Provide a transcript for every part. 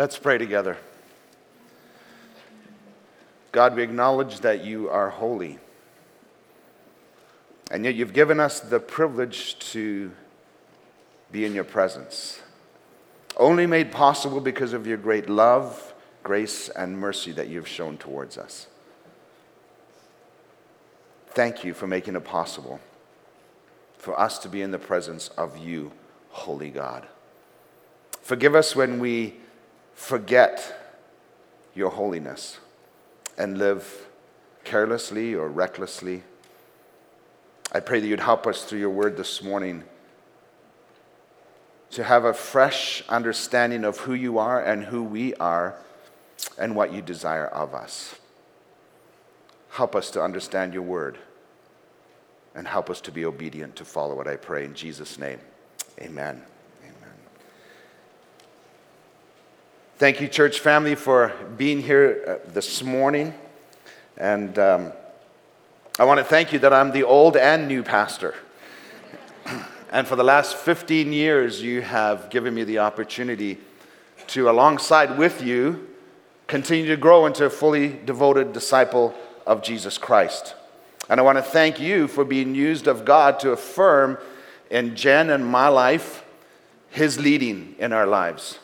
Let's pray together. God, we acknowledge that you are holy. And yet you've given us the privilege to be in your presence. Only made possible because of your great love, grace, and mercy that you've shown towards us. Thank you for making it possible for us to be in the presence of you, holy God. Forgive us when we forget your holiness and live carelessly or recklessly. I pray that you'd help us through your word this morning to have a fresh understanding of who you are and who we are and what you desire of us. Help us to understand your word and help us to be obedient to follow what I pray in Jesus' name. Amen. Thank you, church family, for being here uh, this morning. And um, I want to thank you that I'm the old and new pastor. and for the last 15 years, you have given me the opportunity to, alongside with you, continue to grow into a fully devoted disciple of Jesus Christ. And I want to thank you for being used of God to affirm in Jen and my life his leading in our lives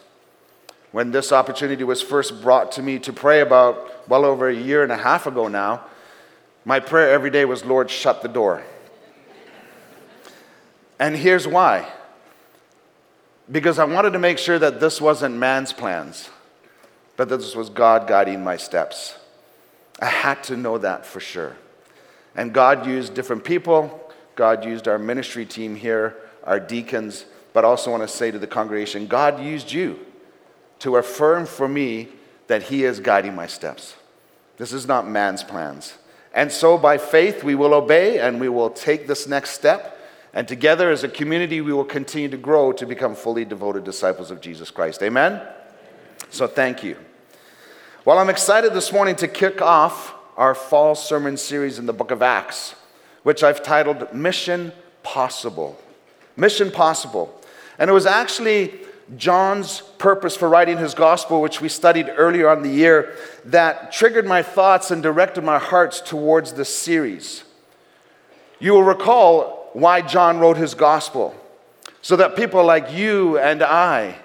when this opportunity was first brought to me to pray about well over a year and a half ago now, my prayer every day was, Lord, shut the door. And here's why because I wanted to make sure that this wasn't man's plans, but that this was God guiding my steps. I had to know that for sure. And God used different people, God used our ministry team here, our deacons, but I also want to say to the congregation, God used you to affirm for me that He is guiding my steps. This is not man's plans. And so, by faith, we will obey and we will take this next step. And together as a community, we will continue to grow to become fully devoted disciples of Jesus Christ. Amen? So, thank you. Well, I'm excited this morning to kick off our fall sermon series in the book of Acts, which I've titled Mission Possible. Mission Possible. And it was actually John's purpose for writing his gospel, which we studied earlier on the year, that triggered my thoughts and directed my hearts towards this series. You will recall why John wrote his gospel, so that people like you and I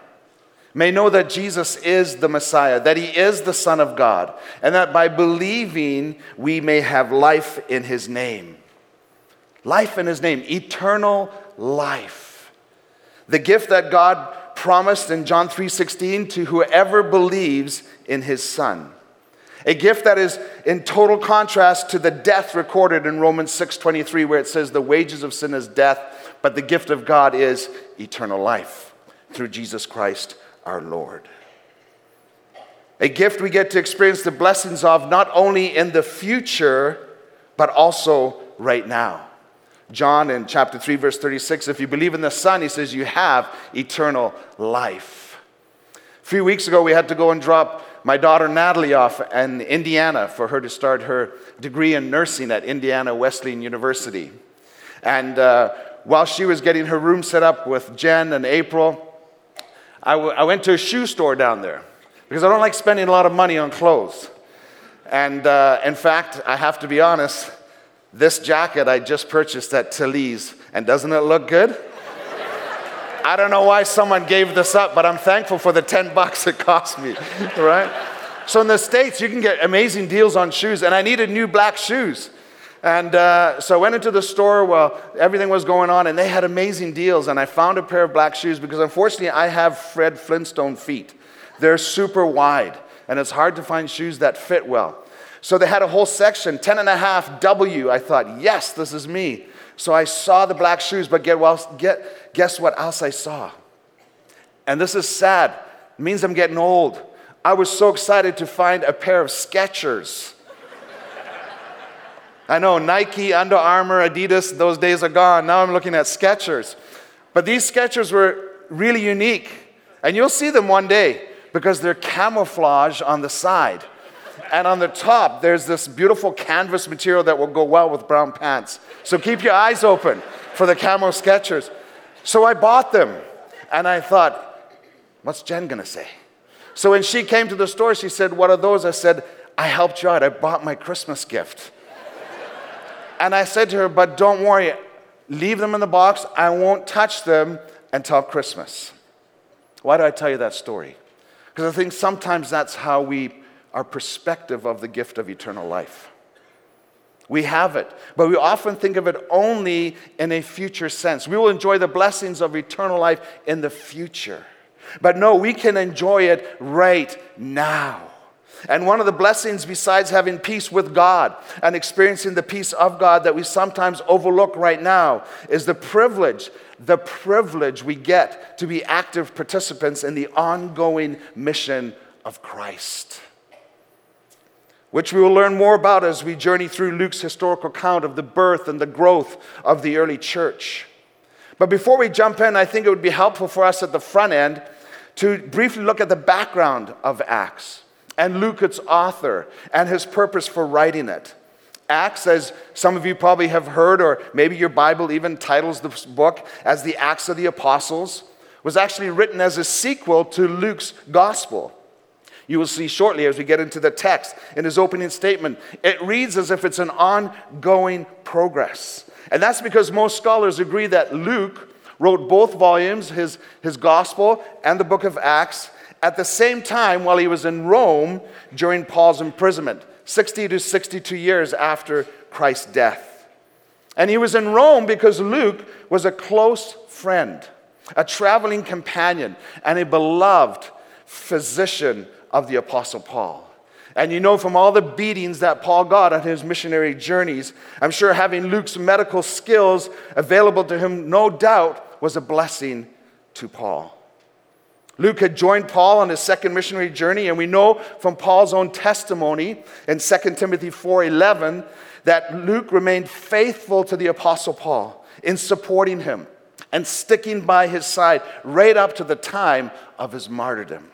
may know that Jesus is the Messiah, that he is the Son of God, and that by believing we may have life in his name. Life in his name, eternal life. The gift that God promised in John 3:16 to whoever believes in his son. A gift that is in total contrast to the death recorded in Romans 6:23 where it says the wages of sin is death, but the gift of God is eternal life through Jesus Christ our Lord. A gift we get to experience the blessings of not only in the future but also right now. John in chapter 3, verse 36, if you believe in the Son, he says, you have eternal life. A few weeks ago, we had to go and drop my daughter Natalie off in Indiana for her to start her degree in nursing at Indiana Wesleyan University. And uh, while she was getting her room set up with Jen and April, I, w- I went to a shoe store down there because I don't like spending a lot of money on clothes. And uh, in fact, I have to be honest, this jacket I just purchased at Talize, and doesn't it look good? I don't know why someone gave this up, but I'm thankful for the 10 bucks it cost me, right? So in the States, you can get amazing deals on shoes, and I needed new black shoes. And uh, so I went into the store while everything was going on, and they had amazing deals. And I found a pair of black shoes because unfortunately I have Fred Flintstone feet. They're super wide, and it's hard to find shoes that fit well. So they had a whole section, 10 and a half W. I thought, yes, this is me. So I saw the black shoes, but get, well, get, guess what else I saw? And this is sad. It means I'm getting old. I was so excited to find a pair of Skechers. I know Nike, Under Armour, Adidas, those days are gone. Now I'm looking at Skechers. But these Skechers were really unique. And you'll see them one day because they're camouflage on the side and on the top, there's this beautiful canvas material that will go well with brown pants. So keep your eyes open for the camo Skechers. So I bought them, and I thought, what's Jen gonna say? So when she came to the store, she said, What are those? I said, I helped you out. I bought my Christmas gift. and I said to her, But don't worry, leave them in the box. I won't touch them until Christmas. Why do I tell you that story? Because I think sometimes that's how we, our perspective of the gift of eternal life. We have it, but we often think of it only in a future sense. We will enjoy the blessings of eternal life in the future. But no, we can enjoy it right now. And one of the blessings, besides having peace with God and experiencing the peace of God that we sometimes overlook right now, is the privilege, the privilege we get to be active participants in the ongoing mission of Christ. Which we will learn more about as we journey through Luke's historical account of the birth and the growth of the early church. But before we jump in, I think it would be helpful for us at the front end to briefly look at the background of Acts and Luke, its author, and his purpose for writing it. Acts, as some of you probably have heard, or maybe your Bible even titles this book as the Acts of the Apostles, was actually written as a sequel to Luke's gospel. You will see shortly as we get into the text in his opening statement, it reads as if it's an ongoing progress. And that's because most scholars agree that Luke wrote both volumes, his, his gospel and the book of Acts, at the same time while he was in Rome during Paul's imprisonment, 60 to 62 years after Christ's death. And he was in Rome because Luke was a close friend, a traveling companion, and a beloved physician of the Apostle Paul. And you know from all the beatings that Paul got on his missionary journeys, I'm sure having Luke's medical skills available to him, no doubt, was a blessing to Paul. Luke had joined Paul on his second missionary journey, and we know from Paul's own testimony in 2 Timothy 4:11 that Luke remained faithful to the apostle Paul in supporting him and sticking by his side right up to the time of his martyrdom.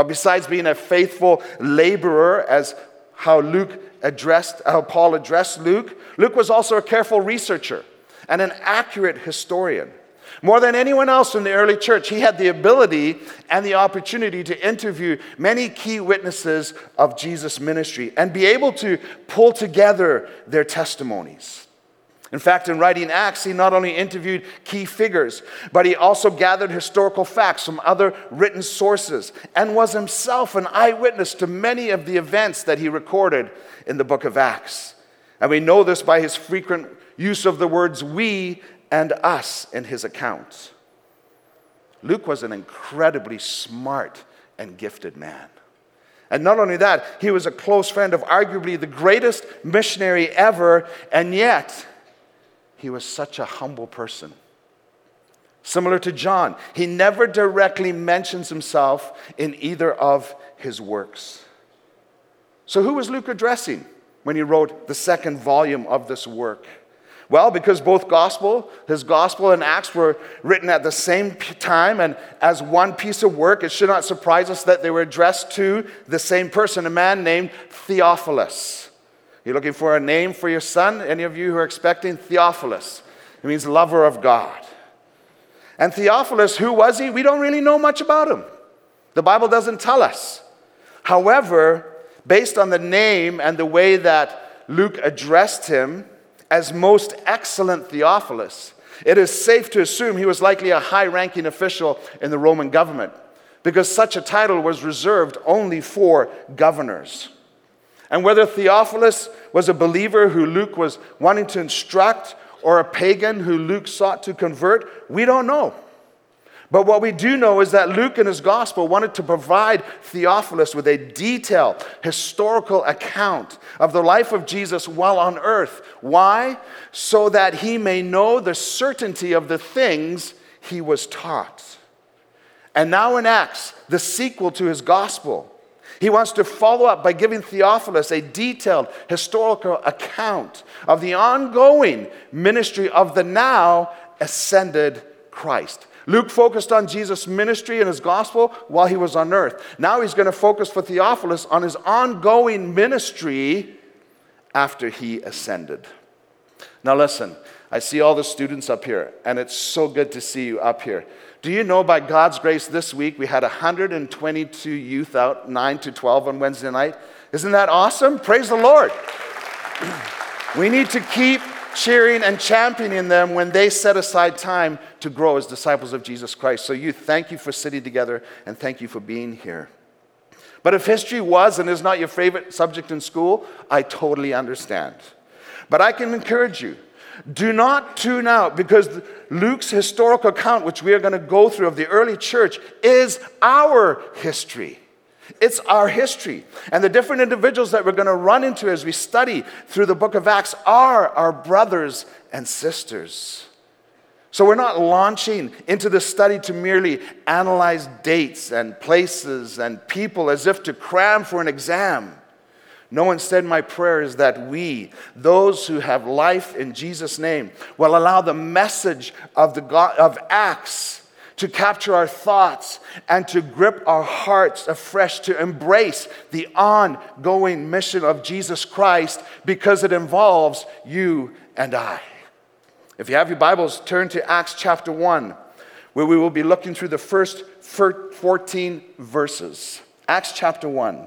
But besides being a faithful laborer, as how Luke addressed, how Paul addressed Luke, Luke was also a careful researcher and an accurate historian. More than anyone else in the early church, he had the ability and the opportunity to interview many key witnesses of Jesus' ministry and be able to pull together their testimonies. In fact, in writing Acts, he not only interviewed key figures, but he also gathered historical facts from other written sources and was himself an eyewitness to many of the events that he recorded in the book of Acts. And we know this by his frequent use of the words we and us in his accounts. Luke was an incredibly smart and gifted man. And not only that, he was a close friend of arguably the greatest missionary ever, and yet he was such a humble person. Similar to John, he never directly mentions himself in either of his works. So, who was Luke addressing when he wrote the second volume of this work? Well, because both gospel, his gospel and Acts were written at the same time and as one piece of work, it should not surprise us that they were addressed to the same person, a man named Theophilus. You're looking for a name for your son? Any of you who are expecting Theophilus? It means lover of God. And Theophilus, who was he? We don't really know much about him. The Bible doesn't tell us. However, based on the name and the way that Luke addressed him, as most excellent Theophilus, it is safe to assume he was likely a high ranking official in the Roman government because such a title was reserved only for governors. And whether Theophilus was a believer who Luke was wanting to instruct or a pagan who Luke sought to convert, we don't know. But what we do know is that Luke in his gospel wanted to provide Theophilus with a detailed historical account of the life of Jesus while on earth. Why? So that he may know the certainty of the things he was taught. And now in Acts, the sequel to his gospel, he wants to follow up by giving Theophilus a detailed historical account of the ongoing ministry of the now ascended Christ. Luke focused on Jesus' ministry and his gospel while he was on earth. Now he's going to focus for Theophilus on his ongoing ministry after he ascended. Now, listen, I see all the students up here, and it's so good to see you up here. Do you know by God's grace this week we had 122 youth out, 9 to 12 on Wednesday night? Isn't that awesome? Praise the Lord. we need to keep cheering and championing them when they set aside time to grow as disciples of Jesus Christ. So, you thank you for sitting together and thank you for being here. But if history was and is not your favorite subject in school, I totally understand. But I can encourage you do not tune out because Luke's historical account, which we are going to go through of the early church, is our history. It's our history. And the different individuals that we're going to run into as we study through the book of Acts are our brothers and sisters. So we're not launching into the study to merely analyze dates and places and people as if to cram for an exam. No, instead, my prayer is that we, those who have life in Jesus' name, will allow the message of, the God, of Acts to capture our thoughts and to grip our hearts afresh, to embrace the ongoing mission of Jesus Christ because it involves you and I. If you have your Bibles, turn to Acts chapter 1, where we will be looking through the first 14 verses. Acts chapter 1.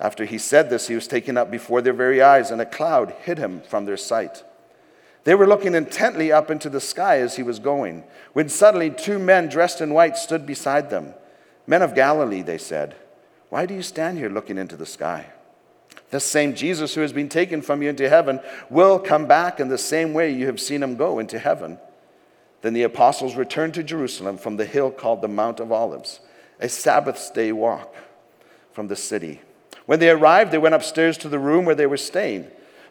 After he said this, he was taken up before their very eyes, and a cloud hid him from their sight. They were looking intently up into the sky as he was going, when suddenly two men dressed in white stood beside them. Men of Galilee, they said, why do you stand here looking into the sky? The same Jesus who has been taken from you into heaven will come back in the same way you have seen him go into heaven. Then the apostles returned to Jerusalem from the hill called the Mount of Olives, a Sabbath day walk from the city. When they arrived, they went upstairs to the room where they were staying.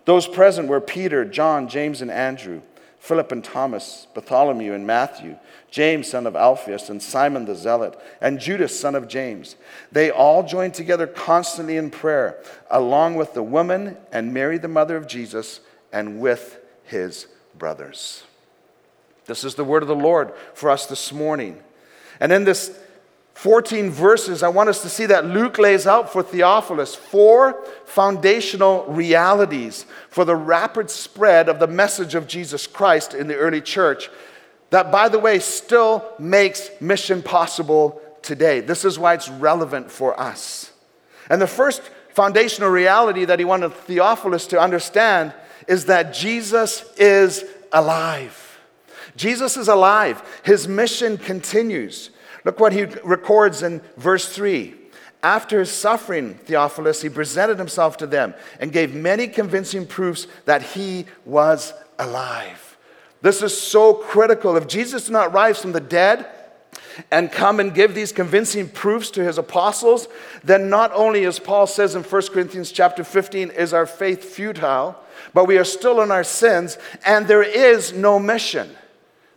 Those present were Peter, John, James, and Andrew, Philip and Thomas, Bartholomew and Matthew, James, son of Alphaeus, and Simon the Zealot, and Judas, son of James. They all joined together constantly in prayer, along with the woman and Mary, the mother of Jesus, and with his brothers. This is the word of the Lord for us this morning. And in this 14 verses, I want us to see that Luke lays out for Theophilus four foundational realities for the rapid spread of the message of Jesus Christ in the early church, that, by the way, still makes mission possible today. This is why it's relevant for us. And the first foundational reality that he wanted Theophilus to understand is that Jesus is alive. Jesus is alive, his mission continues. Look what he records in verse 3. After his suffering, Theophilus, he presented himself to them and gave many convincing proofs that he was alive. This is so critical. If Jesus did not rise from the dead and come and give these convincing proofs to his apostles, then not only, as Paul says in 1 Corinthians chapter 15, is our faith futile, but we are still in our sins and there is no mission.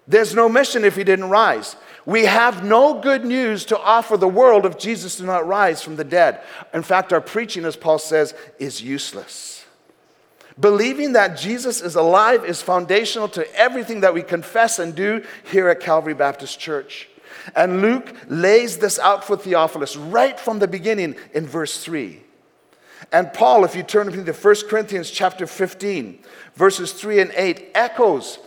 There's no mission if he didn't rise. We have no good news to offer the world if Jesus did not rise from the dead. In fact, our preaching, as Paul says, is useless. Believing that Jesus is alive is foundational to everything that we confess and do here at Calvary Baptist Church. And Luke lays this out for Theophilus right from the beginning in verse 3. And Paul, if you turn to 1 Corinthians chapter 15, verses 3 and 8, echoes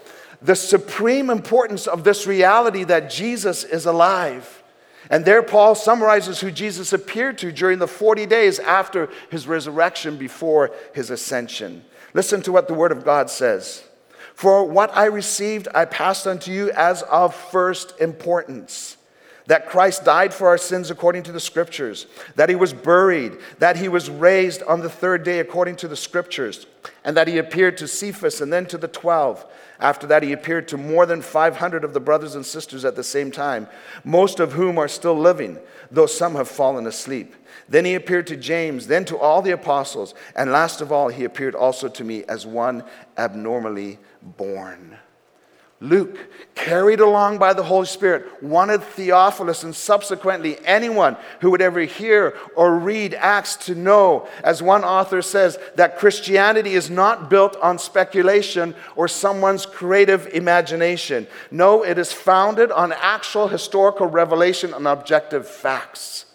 the supreme importance of this reality that Jesus is alive. And there, Paul summarizes who Jesus appeared to during the 40 days after his resurrection before his ascension. Listen to what the Word of God says. For what I received, I passed on to you as of first importance that Christ died for our sins according to the scriptures, that he was buried, that he was raised on the third day according to the scriptures, and that he appeared to Cephas and then to the twelve. After that, he appeared to more than 500 of the brothers and sisters at the same time, most of whom are still living, though some have fallen asleep. Then he appeared to James, then to all the apostles, and last of all, he appeared also to me as one abnormally born. Luke, carried along by the Holy Spirit, wanted Theophilus and subsequently anyone who would ever hear or read Acts to know, as one author says, that Christianity is not built on speculation or someone's creative imagination. No, it is founded on actual historical revelation and objective facts.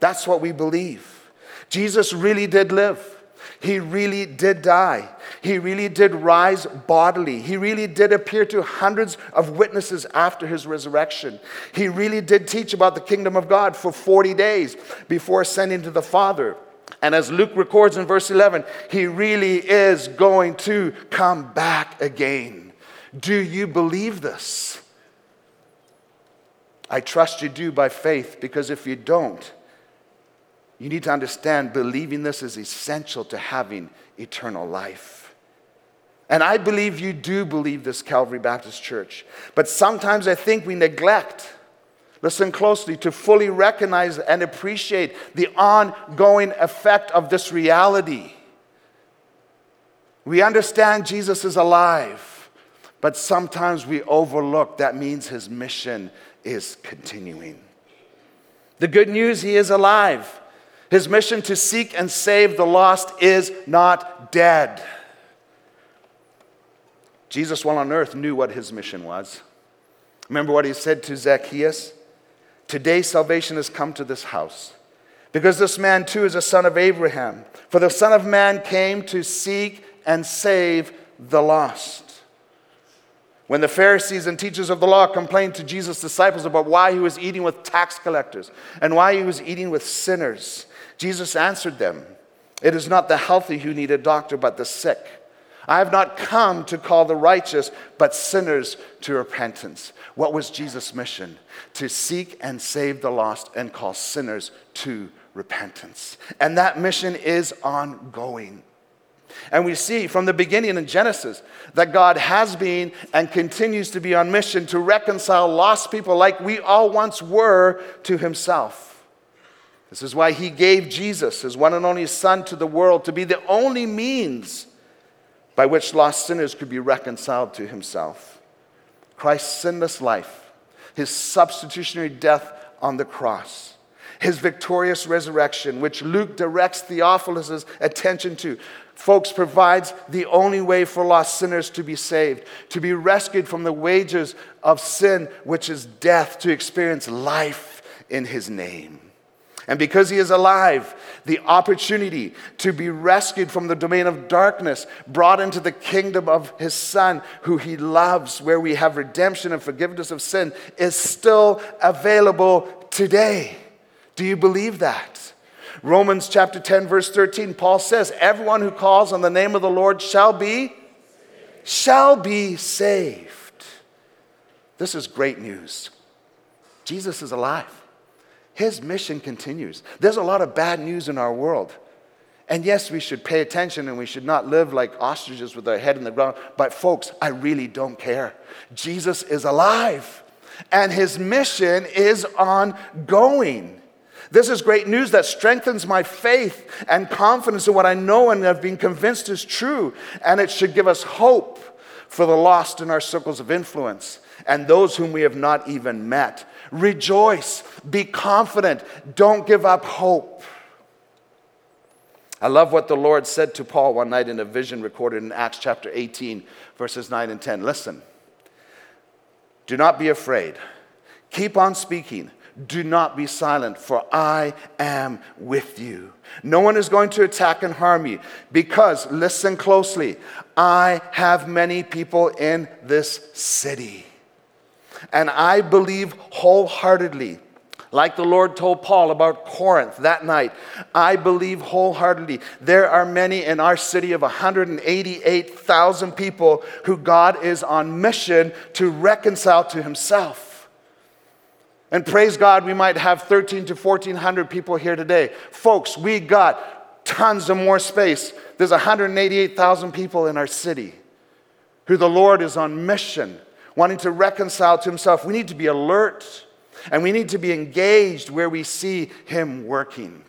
That's what we believe. Jesus really did live. He really did die. He really did rise bodily. He really did appear to hundreds of witnesses after his resurrection. He really did teach about the kingdom of God for 40 days before ascending to the Father. And as Luke records in verse 11, he really is going to come back again. Do you believe this? I trust you do by faith because if you don't, you need to understand believing this is essential to having eternal life. And I believe you do believe this, Calvary Baptist Church. But sometimes I think we neglect, listen closely, to fully recognize and appreciate the ongoing effect of this reality. We understand Jesus is alive, but sometimes we overlook that means his mission is continuing. The good news, he is alive. His mission to seek and save the lost is not dead. Jesus, while on earth, knew what his mission was. Remember what he said to Zacchaeus? Today salvation has come to this house, because this man too is a son of Abraham. For the Son of Man came to seek and save the lost. When the Pharisees and teachers of the law complained to Jesus' disciples about why he was eating with tax collectors and why he was eating with sinners, Jesus answered them, It is not the healthy who need a doctor, but the sick. I have not come to call the righteous, but sinners to repentance. What was Jesus' mission? To seek and save the lost and call sinners to repentance. And that mission is ongoing. And we see from the beginning in Genesis that God has been and continues to be on mission to reconcile lost people like we all once were to himself. This is why he gave Jesus, his one and only Son, to the world to be the only means by which lost sinners could be reconciled to himself. Christ's sinless life, his substitutionary death on the cross, his victorious resurrection, which Luke directs Theophilus' attention to, folks, provides the only way for lost sinners to be saved, to be rescued from the wages of sin, which is death, to experience life in his name. And because he is alive, the opportunity to be rescued from the domain of darkness, brought into the kingdom of his son, who he loves, where we have redemption and forgiveness of sin, is still available today. Do you believe that? Romans chapter 10, verse 13, Paul says, Everyone who calls on the name of the Lord shall be, shall be saved. This is great news. Jesus is alive. His mission continues. There's a lot of bad news in our world. And yes, we should pay attention and we should not live like ostriches with our head in the ground. But, folks, I really don't care. Jesus is alive and his mission is ongoing. This is great news that strengthens my faith and confidence in what I know and have been convinced is true. And it should give us hope for the lost in our circles of influence and those whom we have not even met. Rejoice, be confident, don't give up hope. I love what the Lord said to Paul one night in a vision recorded in Acts chapter 18, verses 9 and 10. Listen, do not be afraid, keep on speaking. Do not be silent, for I am with you. No one is going to attack and harm you because, listen closely, I have many people in this city. And I believe wholeheartedly Like the Lord told Paul about Corinth that night, I believe wholeheartedly there are many in our city of 188,000 people who God is on mission to reconcile to himself. And praise God, we might have 13 to 1400 people here today. Folks, we got tons of more space. There's 188,000 people in our city who the Lord is on mission, wanting to reconcile to himself. We need to be alert and we need to be engaged where we see Him working.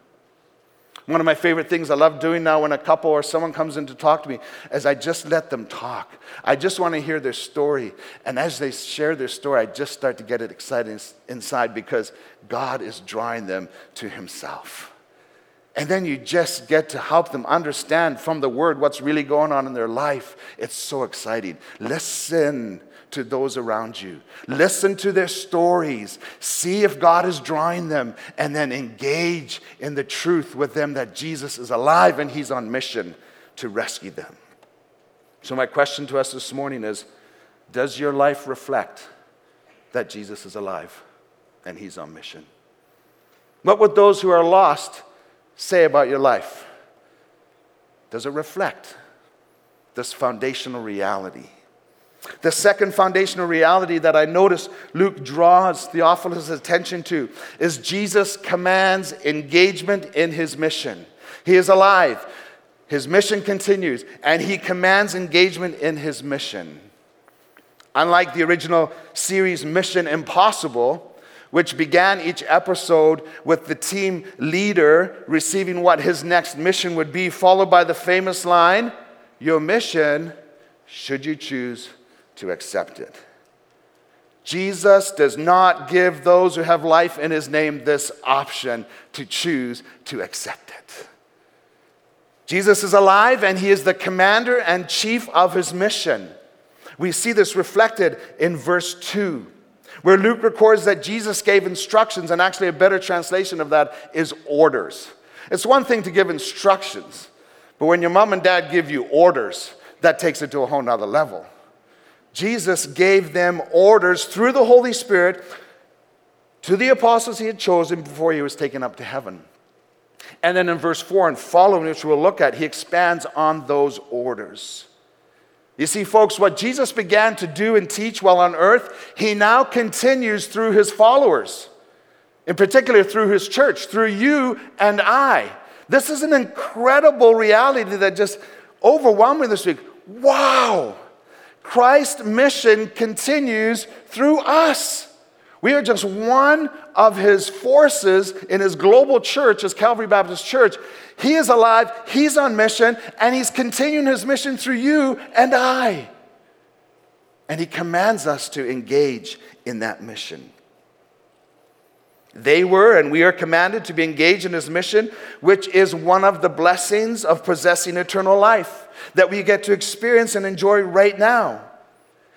One of my favorite things I love doing now when a couple or someone comes in to talk to me is I just let them talk. I just want to hear their story. And as they share their story, I just start to get it excited inside because God is drawing them to Himself. And then you just get to help them understand from the Word what's really going on in their life. It's so exciting. Listen to those around you. Listen to their stories. See if God is drawing them, and then engage in the truth with them that Jesus is alive and He's on mission to rescue them. So, my question to us this morning is Does your life reflect that Jesus is alive and He's on mission? What would those who are lost say about your life? Does it reflect this foundational reality? The second foundational reality that I notice Luke draws Theophilus' attention to is Jesus commands engagement in his mission. He is alive, his mission continues, and he commands engagement in his mission. Unlike the original series Mission Impossible, which began each episode with the team leader receiving what his next mission would be, followed by the famous line Your mission, should you choose to accept it. Jesus does not give those who have life in his name this option to choose to accept it. Jesus is alive and he is the commander and chief of his mission. We see this reflected in verse 2, where Luke records that Jesus gave instructions, and actually, a better translation of that is orders. It's one thing to give instructions, but when your mom and dad give you orders, that takes it to a whole nother level. Jesus gave them orders through the Holy Spirit to the apostles he had chosen before he was taken up to heaven. And then in verse 4 and following, which we'll look at, he expands on those orders. You see, folks, what Jesus began to do and teach while on earth, he now continues through his followers, in particular through his church, through you and I. This is an incredible reality that just overwhelmed me this week. Wow! Christ's mission continues through us. We are just one of his forces in his global church, as Calvary Baptist Church. He is alive, he's on mission, and he's continuing his mission through you and I. And he commands us to engage in that mission. They were, and we are commanded to be engaged in his mission, which is one of the blessings of possessing eternal life that we get to experience and enjoy right now.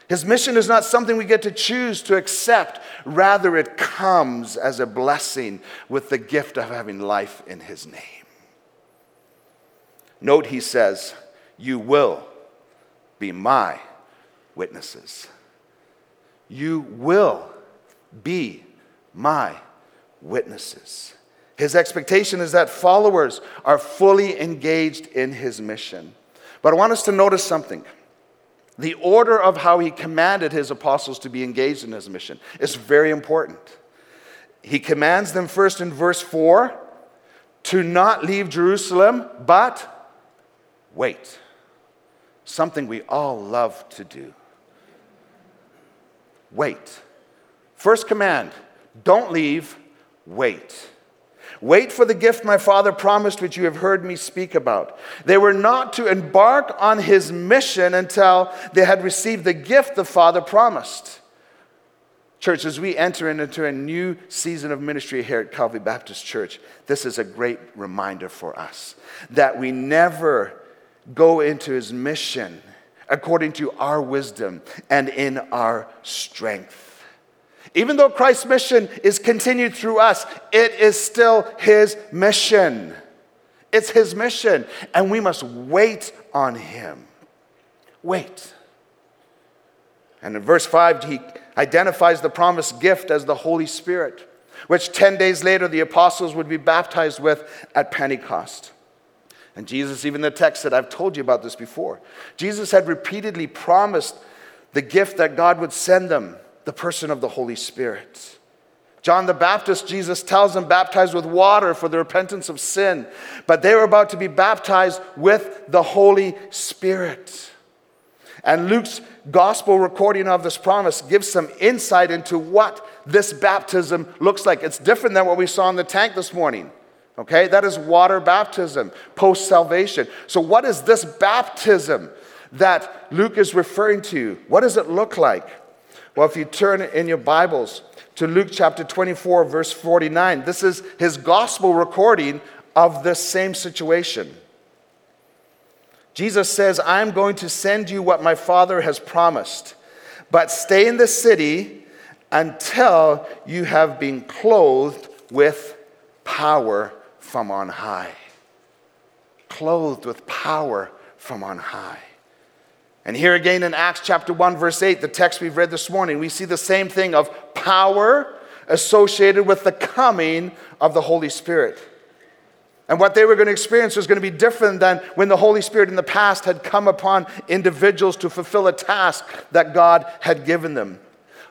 His mission is not something we get to choose to accept, rather, it comes as a blessing with the gift of having life in his name. Note he says, You will be my witnesses. You will be my witnesses. His expectation is that followers are fully engaged in his mission. But I want us to notice something. The order of how he commanded his apostles to be engaged in his mission is very important. He commands them first in verse 4 to not leave Jerusalem, but wait. Something we all love to do. Wait. First command don't leave, wait. Wait for the gift my father promised, which you have heard me speak about. They were not to embark on his mission until they had received the gift the father promised. Church, as we enter into a new season of ministry here at Calvary Baptist Church, this is a great reminder for us that we never go into his mission according to our wisdom and in our strength. Even though Christ's mission is continued through us, it is still his mission. It's his mission, and we must wait on him. Wait. And in verse 5, he identifies the promised gift as the Holy Spirit. which 10 days later the apostles would be baptized with at Pentecost. And Jesus, even the text said, I've told you about this before. Jesus had repeatedly promised the gift that God would send them, the person of the Holy Spirit. John the Baptist, Jesus tells them, baptized with water for the repentance of sin. But they were about to be baptized with the Holy Spirit. And Luke's gospel recording of this promise gives some insight into what this baptism looks like. It's different than what we saw in the tank this morning. Okay, that is water baptism, post salvation. So, what is this baptism that Luke is referring to? What does it look like? Well, if you turn in your Bibles to Luke chapter 24, verse 49, this is his gospel recording of this same situation. Jesus says, I'm going to send you what my Father has promised, but stay in the city until you have been clothed with power from on high. Clothed with power from on high. And here again in Acts chapter 1, verse 8, the text we've read this morning, we see the same thing of power associated with the coming of the Holy Spirit. And what they were going to experience was going to be different than when the Holy Spirit in the past had come upon individuals to fulfill a task that God had given them.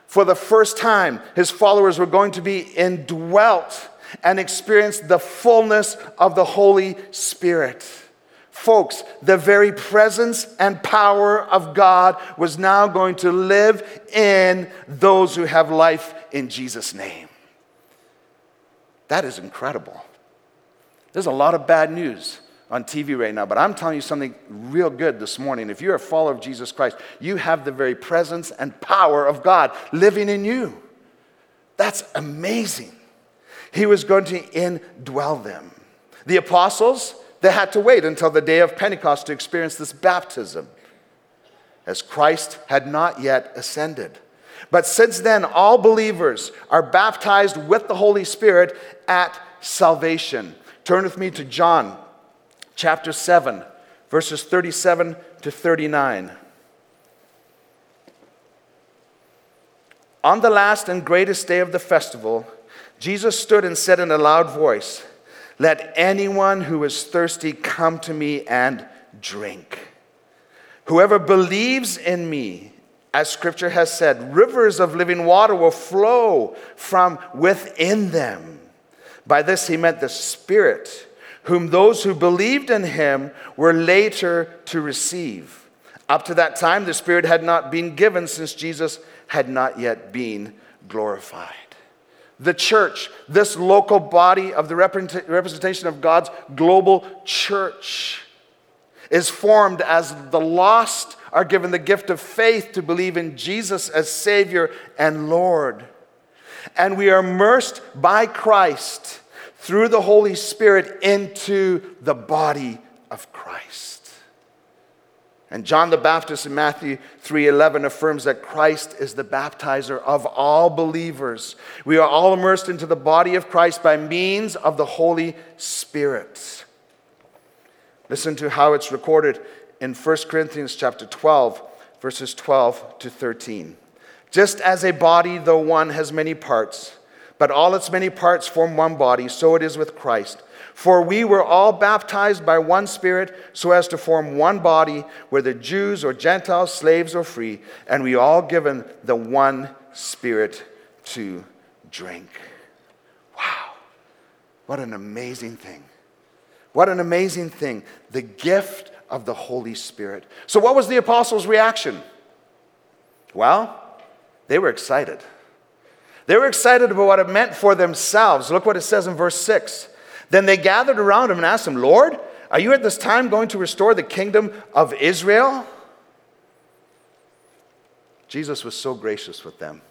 For the first time, his followers were going to be indwelt and experience the fullness of the Holy Spirit. Folks, the very presence and power of God was now going to live in those who have life in Jesus' name. That is incredible. There's a lot of bad news on TV right now, but I'm telling you something real good this morning. If you're a follower of Jesus Christ, you have the very presence and power of God living in you. That's amazing. He was going to indwell them. The apostles, they had to wait until the day of Pentecost to experience this baptism, as Christ had not yet ascended. But since then, all believers are baptized with the Holy Spirit at salvation. Turn with me to John chapter 7, verses 37 to 39. On the last and greatest day of the festival, Jesus stood and said in a loud voice, Let anyone who is thirsty come to me and drink. Whoever believes in me, as scripture has said, rivers of living water will flow from within them. By this he meant the Spirit, whom those who believed in him were later to receive. Up to that time, the Spirit had not been given since Jesus had not yet been glorified. The church, this local body of the representation of God's global church, is formed as the lost are given the gift of faith to believe in Jesus as Savior and Lord and we are immersed by Christ through the Holy Spirit into the body of Christ. And John the Baptist in Matthew 3:11 affirms that Christ is the baptizer of all believers. We are all immersed into the body of Christ by means of the Holy Spirit. Listen to how it's recorded in 1 Corinthians chapter 12 verses 12 to 13. Just as a body, though one, has many parts, but all its many parts form one body, so it is with Christ. For we were all baptized by one Spirit so as to form one body, whether Jews or Gentiles, slaves or free, and we all given the one Spirit to drink. Wow. What an amazing thing. What an amazing thing. The gift of the Holy Spirit. So, what was the apostles' reaction? Well, they were excited. They were excited about what it meant for themselves. Look what it says in verse 6. Then they gathered around him and asked him, Lord, are you at this time going to restore the kingdom of Israel? Jesus was so gracious with them.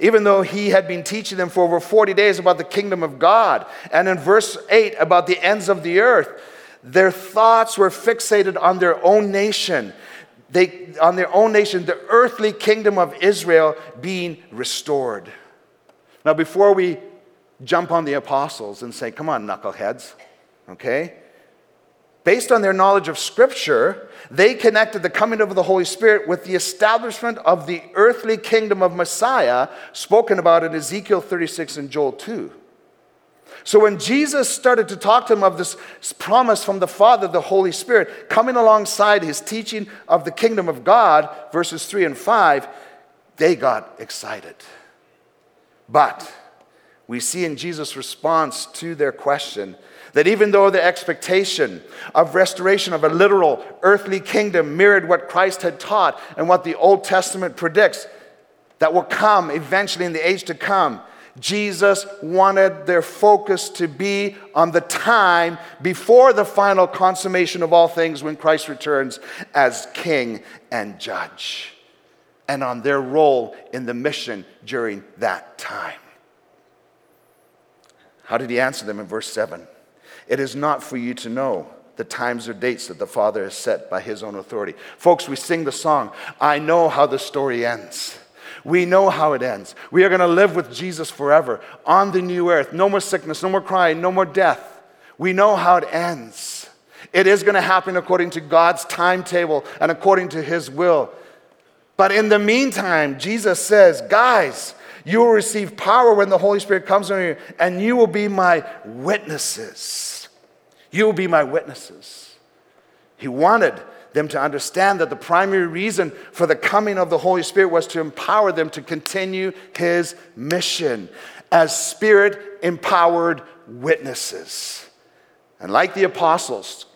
Even though he had been teaching them for over 40 days about the kingdom of God, and in verse 8 about the ends of the earth, their thoughts were fixated on their own nation they, on their own nation, the earthly kingdom of Israel being restored. Now, before we jump on the apostles and say, come on, knuckleheads, okay? based on their knowledge of Scripture, they connected the coming of the Holy Spirit with the establishment of the earthly kingdom of Messiah spoken about in Ezekiel 36 and Joel 2. So when Jesus started to talk to them of this promise from the Father, the Holy Spirit, coming alongside his teaching of the kingdom of God, verses 3 and 5, they got excited. But we see in Jesus' response to their question that even though the expectation of restoration of a literal earthly kingdom mirrored what Christ had taught and what the Old Testament predicts that will come eventually in the age to come, Jesus wanted their focus to be on the time before the final consummation of all things when Christ returns as king and judge, and on their role in the mission during that time. How did he answer them in verse 7? It is not for you to know the times or dates that the Father has set by his own authority. Folks, we sing the song, I know how the story ends. We know how it ends. We are going to live with Jesus forever on the new earth. No more sickness, no more crying, no more death. We know how it ends. It is going to happen according to God's timetable and according to His will. But in the meantime, Jesus says, guys, you will receive power when the Holy Spirit comes on you, and you will be my witnesses. You will be my witnesses. He wanted them to understand that the primary reason for the coming of the Holy Spirit was to empower them to continue his mission as spirit empowered witnesses. And like the apostles,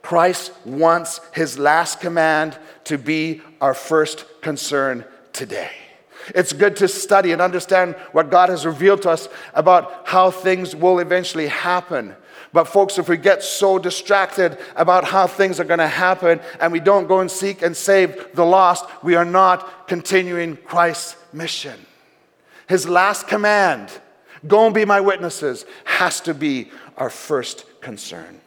Christ wants his last command to be our first concern today. It's good to study and understand what God has revealed to us about how things will eventually happen. But, folks, if we get so distracted about how things are going to happen and we don't go and seek and save the lost, we are not continuing Christ's mission. His last command, go and be my witnesses, has to be our first concern.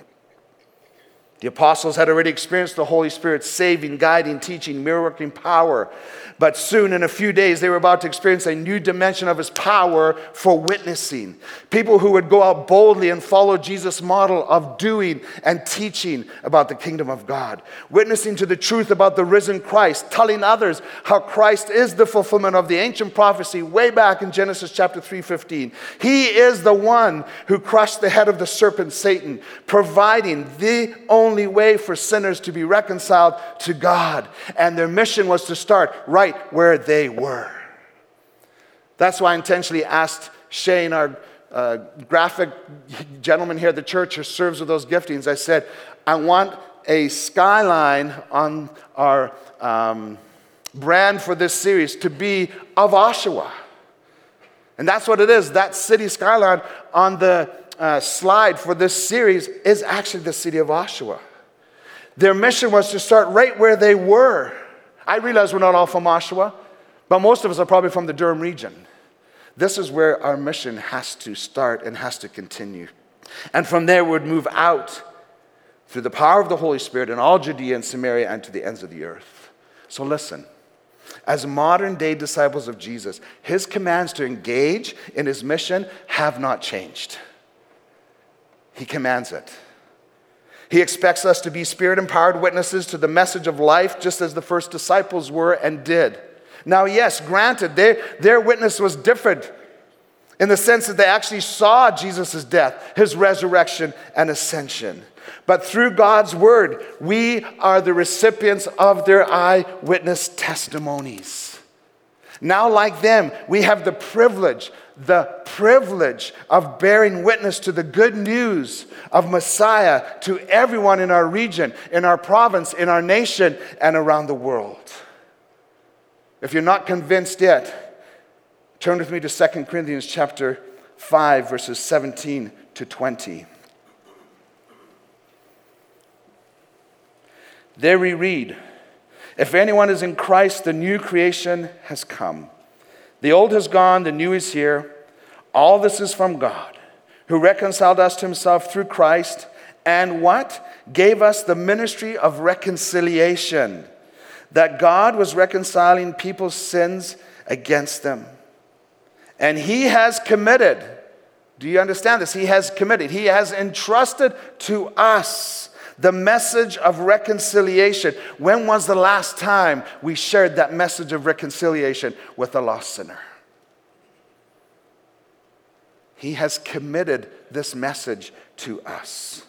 The apostles had already experienced the Holy Spirit's saving, guiding, teaching, miracle power. But soon, in a few days, they were about to experience a new dimension of his power for witnessing. People who would go out boldly and follow Jesus' model of doing and teaching about the kingdom of God, witnessing to the truth about the risen Christ, telling others how Christ is the fulfillment of the ancient prophecy way back in Genesis chapter 3:15. He is the one who crushed the head of the serpent Satan, providing the only way for sinners to be reconciled to God. And their mission was to start right right where they were. That's why I intentionally asked Shane, our uh, graphic gentleman here at the church who serves with those giftings, I said, I want a skyline on our um, brand for this series to be of Oshawa. And that's what it is. That city skyline on the uh, slide for this series is actually the city of Oshawa. Their mission was to start right where they were I realize we're not all from Oshawa, but most of us are probably from the Durham region. This is where our mission has to start and has to continue. And from there, we'd move out through the power of the Holy Spirit in all Judea and Samaria and to the ends of the earth. So listen. As modern day disciples of Jesus, his commands to engage in his mission have not changed. He commands it. He expects us to be spirit empowered witnesses to the message of life, just as the first disciples were and did. Now, yes, granted, their, their witness was different in the sense that they actually saw Jesus' death, his resurrection, and ascension. But through God's word, we are the recipients of their eyewitness testimonies. Now, like them, we have the privilege the privilege of bearing witness to the good news of Messiah to everyone in our region, in our province, in our nation, and around the world. If you're not convinced yet, turn with me to 2 Corinthians chapter 5 verses 17 to 20. There we read, if anyone is in Christ, the new creation has come. The old has gone, the new is here. All this is from God, who reconciled us to himself through Christ and what? Gave us the ministry of reconciliation. That God was reconciling people's sins against them. And he has committed, do you understand this? He has committed, he has entrusted to us The message of reconciliation. When was the last time we shared that message of reconciliation with a lost sinner? He has committed this message to us.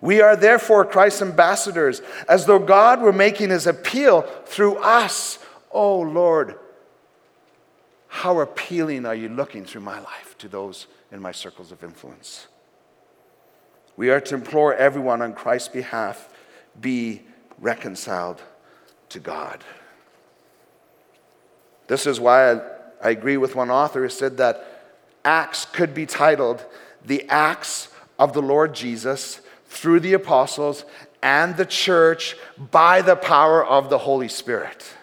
We are therefore Christ's ambassadors, as though God were making his appeal through us. Oh Lord, how appealing are you looking through my life to those in my circles of influence? We are to implore everyone on Christ's behalf be reconciled to God. This is why I, I agree with one author who said that Acts could be titled The Acts of the Lord Jesus through the apostles and the church by the power of the Holy Spirit.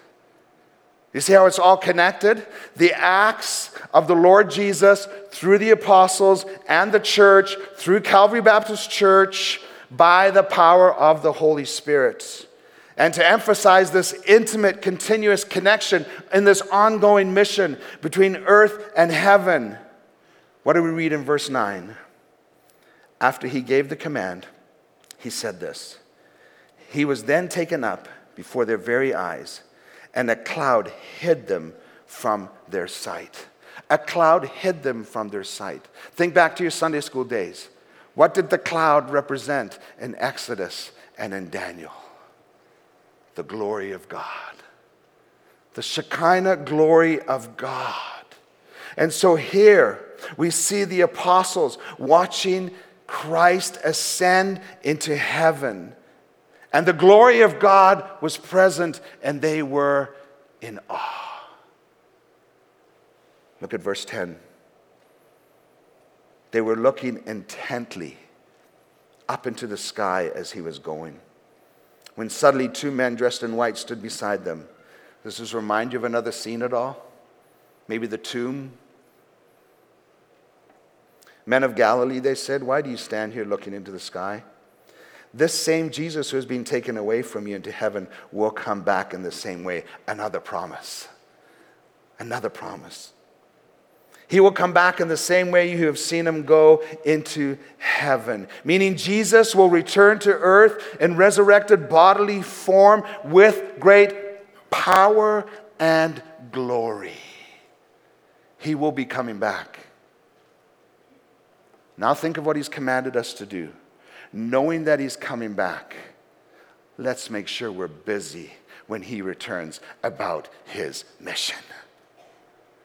You see how it's all connected? The acts of the Lord Jesus through the apostles and the church, through Calvary Baptist Church, by the power of the Holy Spirit. And to emphasize this intimate, continuous connection in this ongoing mission between earth and heaven, what do we read in verse 9? After he gave the command, he said this He was then taken up before their very eyes, and a cloud hid them from their sight. A cloud hid them from their sight. Think back to your Sunday school days. What did the cloud represent in Exodus and in Daniel? The glory of God. The Shekinah glory of God. And so here we see the apostles watching Christ ascend into heaven. And the glory of God was present, and they were in awe. Look at verse 10. They were looking intently up into the sky as he was going. When suddenly two men dressed in white stood beside them. Does this remind you of another scene at all? Maybe the tomb Men of Galilee, they said, why do you stand here looking into the sky? This same Jesus who has been taken away from you into heaven will come back in the same way. Another promise. Another promise. He will come back in the same way you have seen him go into heaven. Meaning, Jesus will return to earth in resurrected bodily form with great power and glory. He will be coming back. Now think of what he's commanded us to do. Knowing that he's coming back, let's make sure we're busy when he returns about his mission.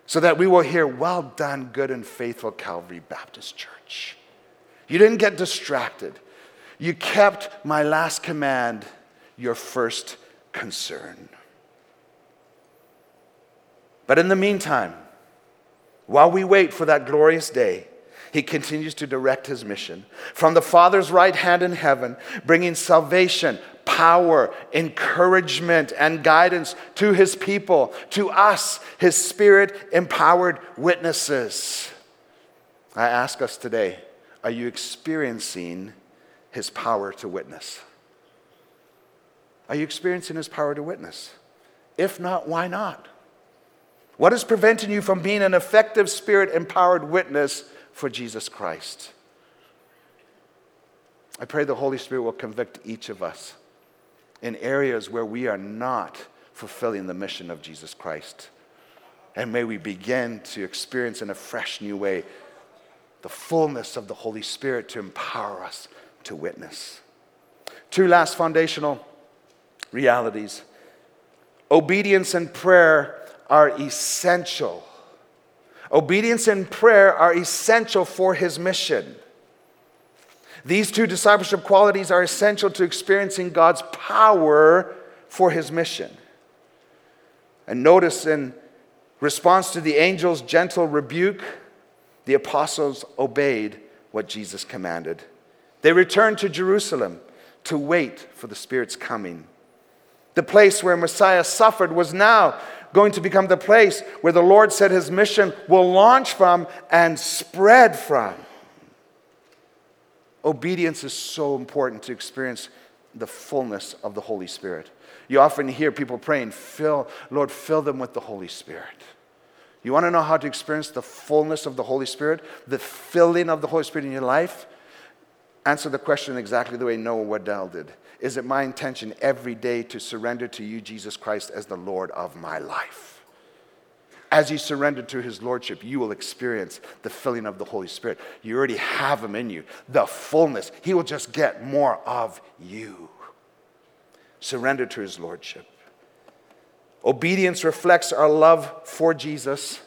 So that we will hear, Well done, good and faithful Calvary Baptist Church. You didn't get distracted. You kept my last command your first concern. But in the meantime, while we wait for that glorious day, he continues to direct his mission from the Father's right hand in heaven, bringing salvation, power, encouragement, and guidance to his people, to us, his spirit empowered witnesses. I ask us today are you experiencing his power to witness? Are you experiencing his power to witness? If not, why not? What is preventing you from being an effective spirit empowered witness for Jesus Christ. I pray the Holy Spirit will convict each of us in areas where we are not fulfilling the mission of Jesus Christ. And may we begin to experience in a fresh new way the fullness of the Holy Spirit to empower us to witness. Two last foundational realities obedience and prayer are essential Obedience and prayer are essential for his mission. These two discipleship qualities are essential to experiencing God's power for his mission. And notice in response to the angel's gentle rebuke, the apostles obeyed what Jesus commanded. They returned to Jerusalem to wait for the Spirit's coming. The place where Messiah suffered was now going to become the place where the Lord said his mission will launch from and spread from. Obedience is so important to experience the fullness of the Holy Spirit. You often hear people praying, fill, Lord, fill them with the Holy Spirit. You want to know how to experience the fullness of the Holy Spirit, the filling of the Holy Spirit in your life? answer the question exactly the way Noah Waddell did. Is it my intention every day to surrender to you, Jesus Christ, as the Lord of my life? As you surrender to his lordship, you will experience the filling of the Holy Spirit. You already have him in you, the fullness. He will just get more of you. Surrender to his lordship. Obedience reflects our love for Jesus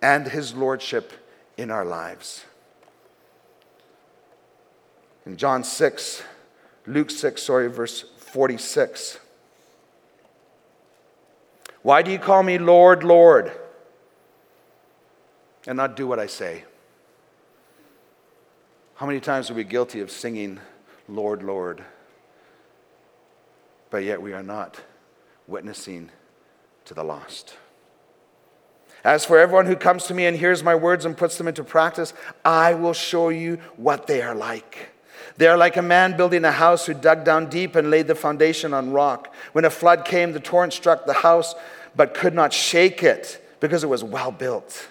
and his lordship in our lives. In John 6, Luke 6, sorry, verse 46. Why do you call me Lord, Lord, and not do what I say? How many times are we guilty of singing, Lord, Lord, but yet we are not witnessing to the lost? As for everyone who comes to me and hears my words and puts them into practice, I will show you what they are like. They are like a man building a house who dug down deep and laid the foundation on rock. When a flood came, the torrent struck the house, but could not shake it because it was well built.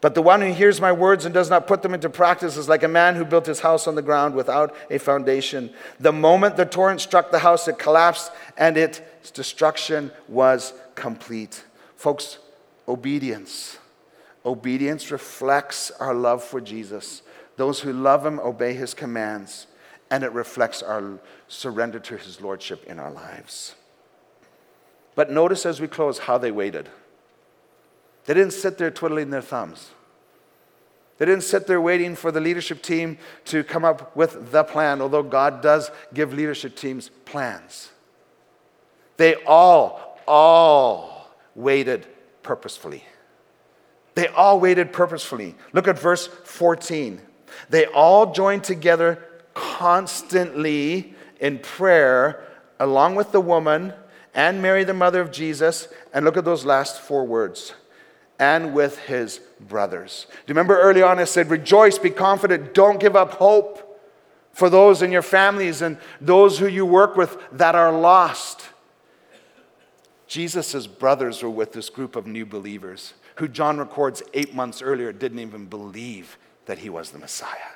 But the one who hears my words and does not put them into practice is like a man who built his house on the ground without a foundation. The moment the torrent struck the house, it collapsed and its destruction was complete. Folks, obedience. Obedience reflects our love for Jesus. Those who love him obey his commands, and it reflects our surrender to his lordship in our lives. But notice as we close how they waited. They didn't sit there twiddling their thumbs. They didn't sit there waiting for the leadership team to come up with the plan, although God does give leadership teams plans. They all, all waited purposefully. They all waited purposefully. Look at verse 14. They all joined together constantly in prayer, along with the woman and Mary, the mother of Jesus. And look at those last four words and with his brothers. Do you remember early on I said, Rejoice, be confident, don't give up hope for those in your families and those who you work with that are lost. Jesus' brothers were with this group of new believers who John records eight months earlier didn't even believe that he was the Messiah.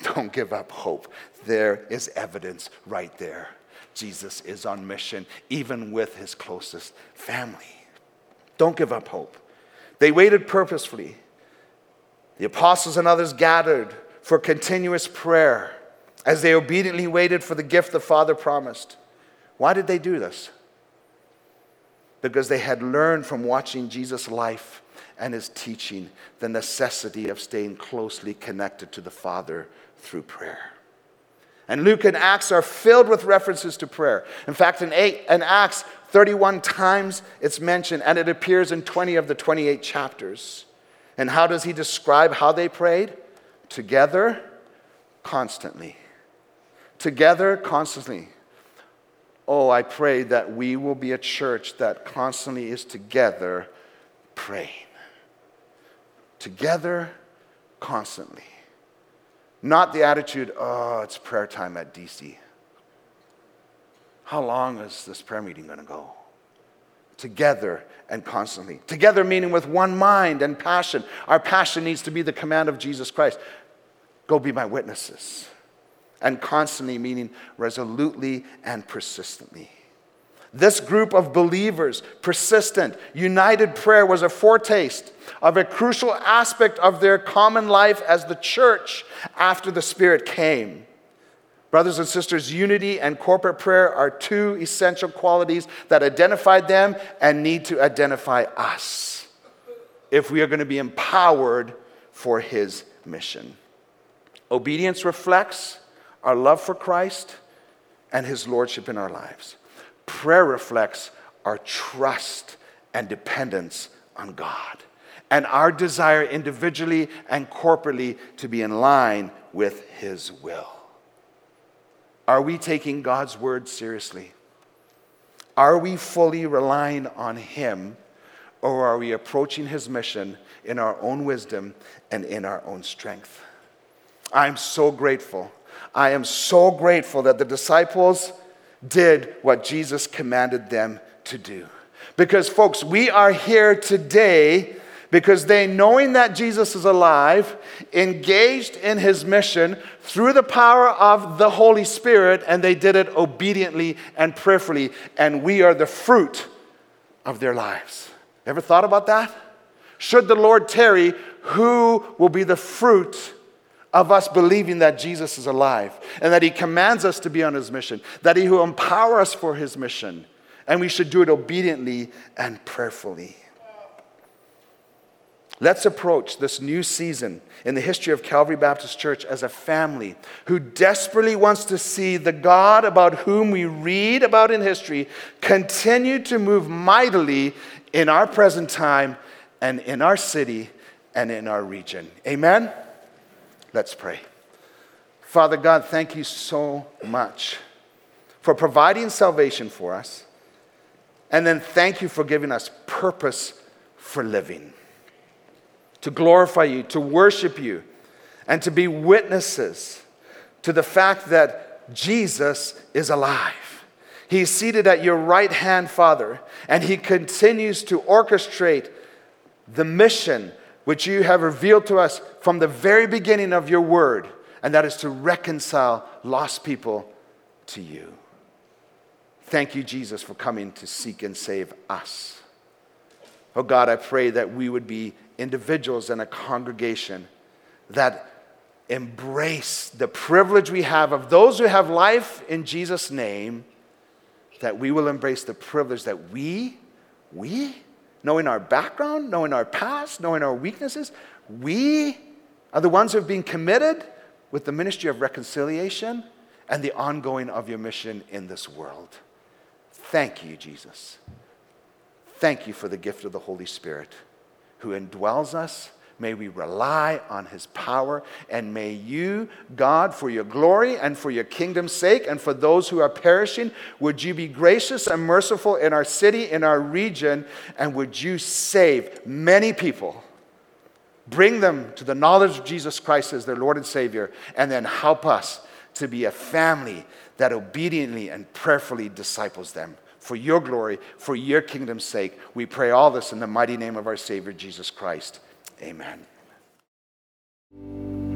Don't give up hope. There is evidence right there. Jesus is on mission, even with his closest family. Don't give up hope. They waited purposefully. The apostles and others gathered for continuous prayer as they obediently waited for the gift the Father promised. Why did they do this? because they had learned from watching Jesus' life and his teaching the necessity of staying closely connected to the Father through prayer. And Luke and Acts are filled with references to prayer. In fact, in, eight, in Acts, 31 times it's mentioned, and it appears in 20 of the 28 chapters. And how does he describe how they prayed? Together, constantly. Together, constantly. Oh, I pray that we will be a church that constantly is together praying. Together, constantly. Not the attitude, oh, it's prayer time at DC. How long is this prayer meeting going to go? Together and constantly. Together, meaning with one mind and passion. Our passion needs to be the command of Jesus Christ go be my witnesses and constantly, meaning resolutely and persistently. This group of believers, persistent, united prayer was a foretaste of a crucial aspect of their common life as the church after the Spirit came. Brothers and sisters, unity and corporate prayer are two essential qualities that identified them and need to identify us if we are going to be empowered for His mission. Obedience reflects our love for Christ and his lordship in our lives. Prayer reflects our trust and dependence on God and our desire individually and corporately to be in line with his will. Are we taking God's word seriously? Are we fully relying on him or are we approaching his mission in our own wisdom and in our own strength? I'm so grateful I am so grateful that the disciples did what Jesus commanded them to do. Because, folks, we are here today because they, knowing that Jesus is alive, engaged in his mission through the power of the Holy Spirit, and they did it obediently and prayerfully. And we are the fruit of their lives. Ever thought about that? Should the Lord tarry, who will be the fruit of us believing that Jesus is alive and that he commands us to be on his mission, that he will empower us for his mission, and we should do it obediently and prayerfully? Let's approach this new season in the history of Calvary Baptist Church as a family who desperately wants to see the God about whom we read about in history continue to move mightily in our present time and in our city and in our region. Amen? Let's pray. Father God, thank you so much for providing salvation for us. And then thank you for giving us purpose for living to glorify you, to worship you, and to be witnesses to the fact that Jesus is alive. He's seated at your right hand, Father, and He continues to orchestrate the mission which you have revealed to us from the very beginning of your word, and that is to reconcile lost people to you. Thank you, Jesus, for coming to seek and save us. Oh God, I pray that we would be individuals and a congregation that embrace the privilege we have of those who have life in Jesus' name, that we will embrace the privilege that we, we, knowing our background, knowing our past, knowing our weaknesses, we are the ones who have been committed with the ministry of reconciliation and the ongoing of your mission in this world. Thank you, Jesus. Thank you for the gift of the Holy Spirit who indwells us. May we rely on his power. And may you, God, for your glory and for your kingdom's sake, and for those who are perishing, would you be gracious and merciful in our city, in our region, and would you save many people? Bring them to the knowledge of Jesus Christ as their Lord and Savior, and then help us to be a family that obediently and prayerfully disciples them for your glory, for your kingdom's sake. We pray all this in the mighty name of our Savior, Jesus Christ. Amen.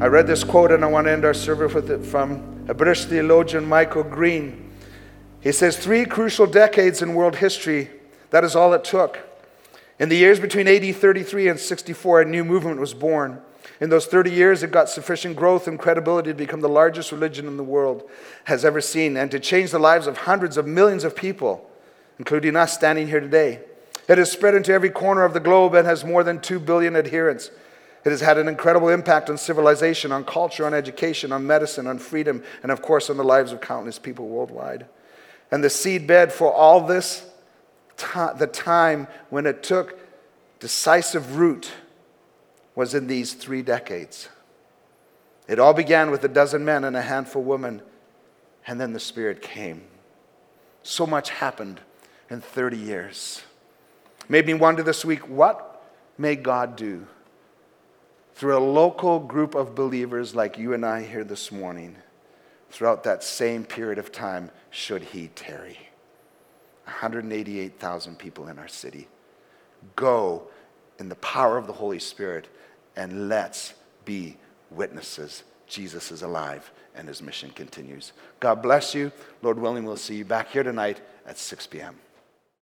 I read this quote and I want to end our service with it from a British theologian, Michael Green. He says, Three crucial decades in world history, that is all it took. In the years between AD 33 and 64, a new movement was born. In those 30 years, it got sufficient growth and credibility to become the largest religion in the world has ever seen and to change the lives of hundreds of millions of people including us standing here today. It has spread into every corner of the globe and has more than 2 billion adherents. It has had an incredible impact on civilization, on culture, on education, on medicine, on freedom, and of course on the lives of countless people worldwide. And the seedbed for all this, the time when it took decisive root, was in these three decades. It all began with a dozen men and a handful of women, and then the Spirit came. So much happened in 30 years. Made me wonder this week what may God do through a local group of believers like you and I here this morning throughout that same period of time, should He tarry? 188,000 people in our city. Go in the power of the Holy Spirit and let's be witnesses. Jesus is alive and his mission continues. God bless you. Lord willing, we'll see you back here tonight at 6 p.m.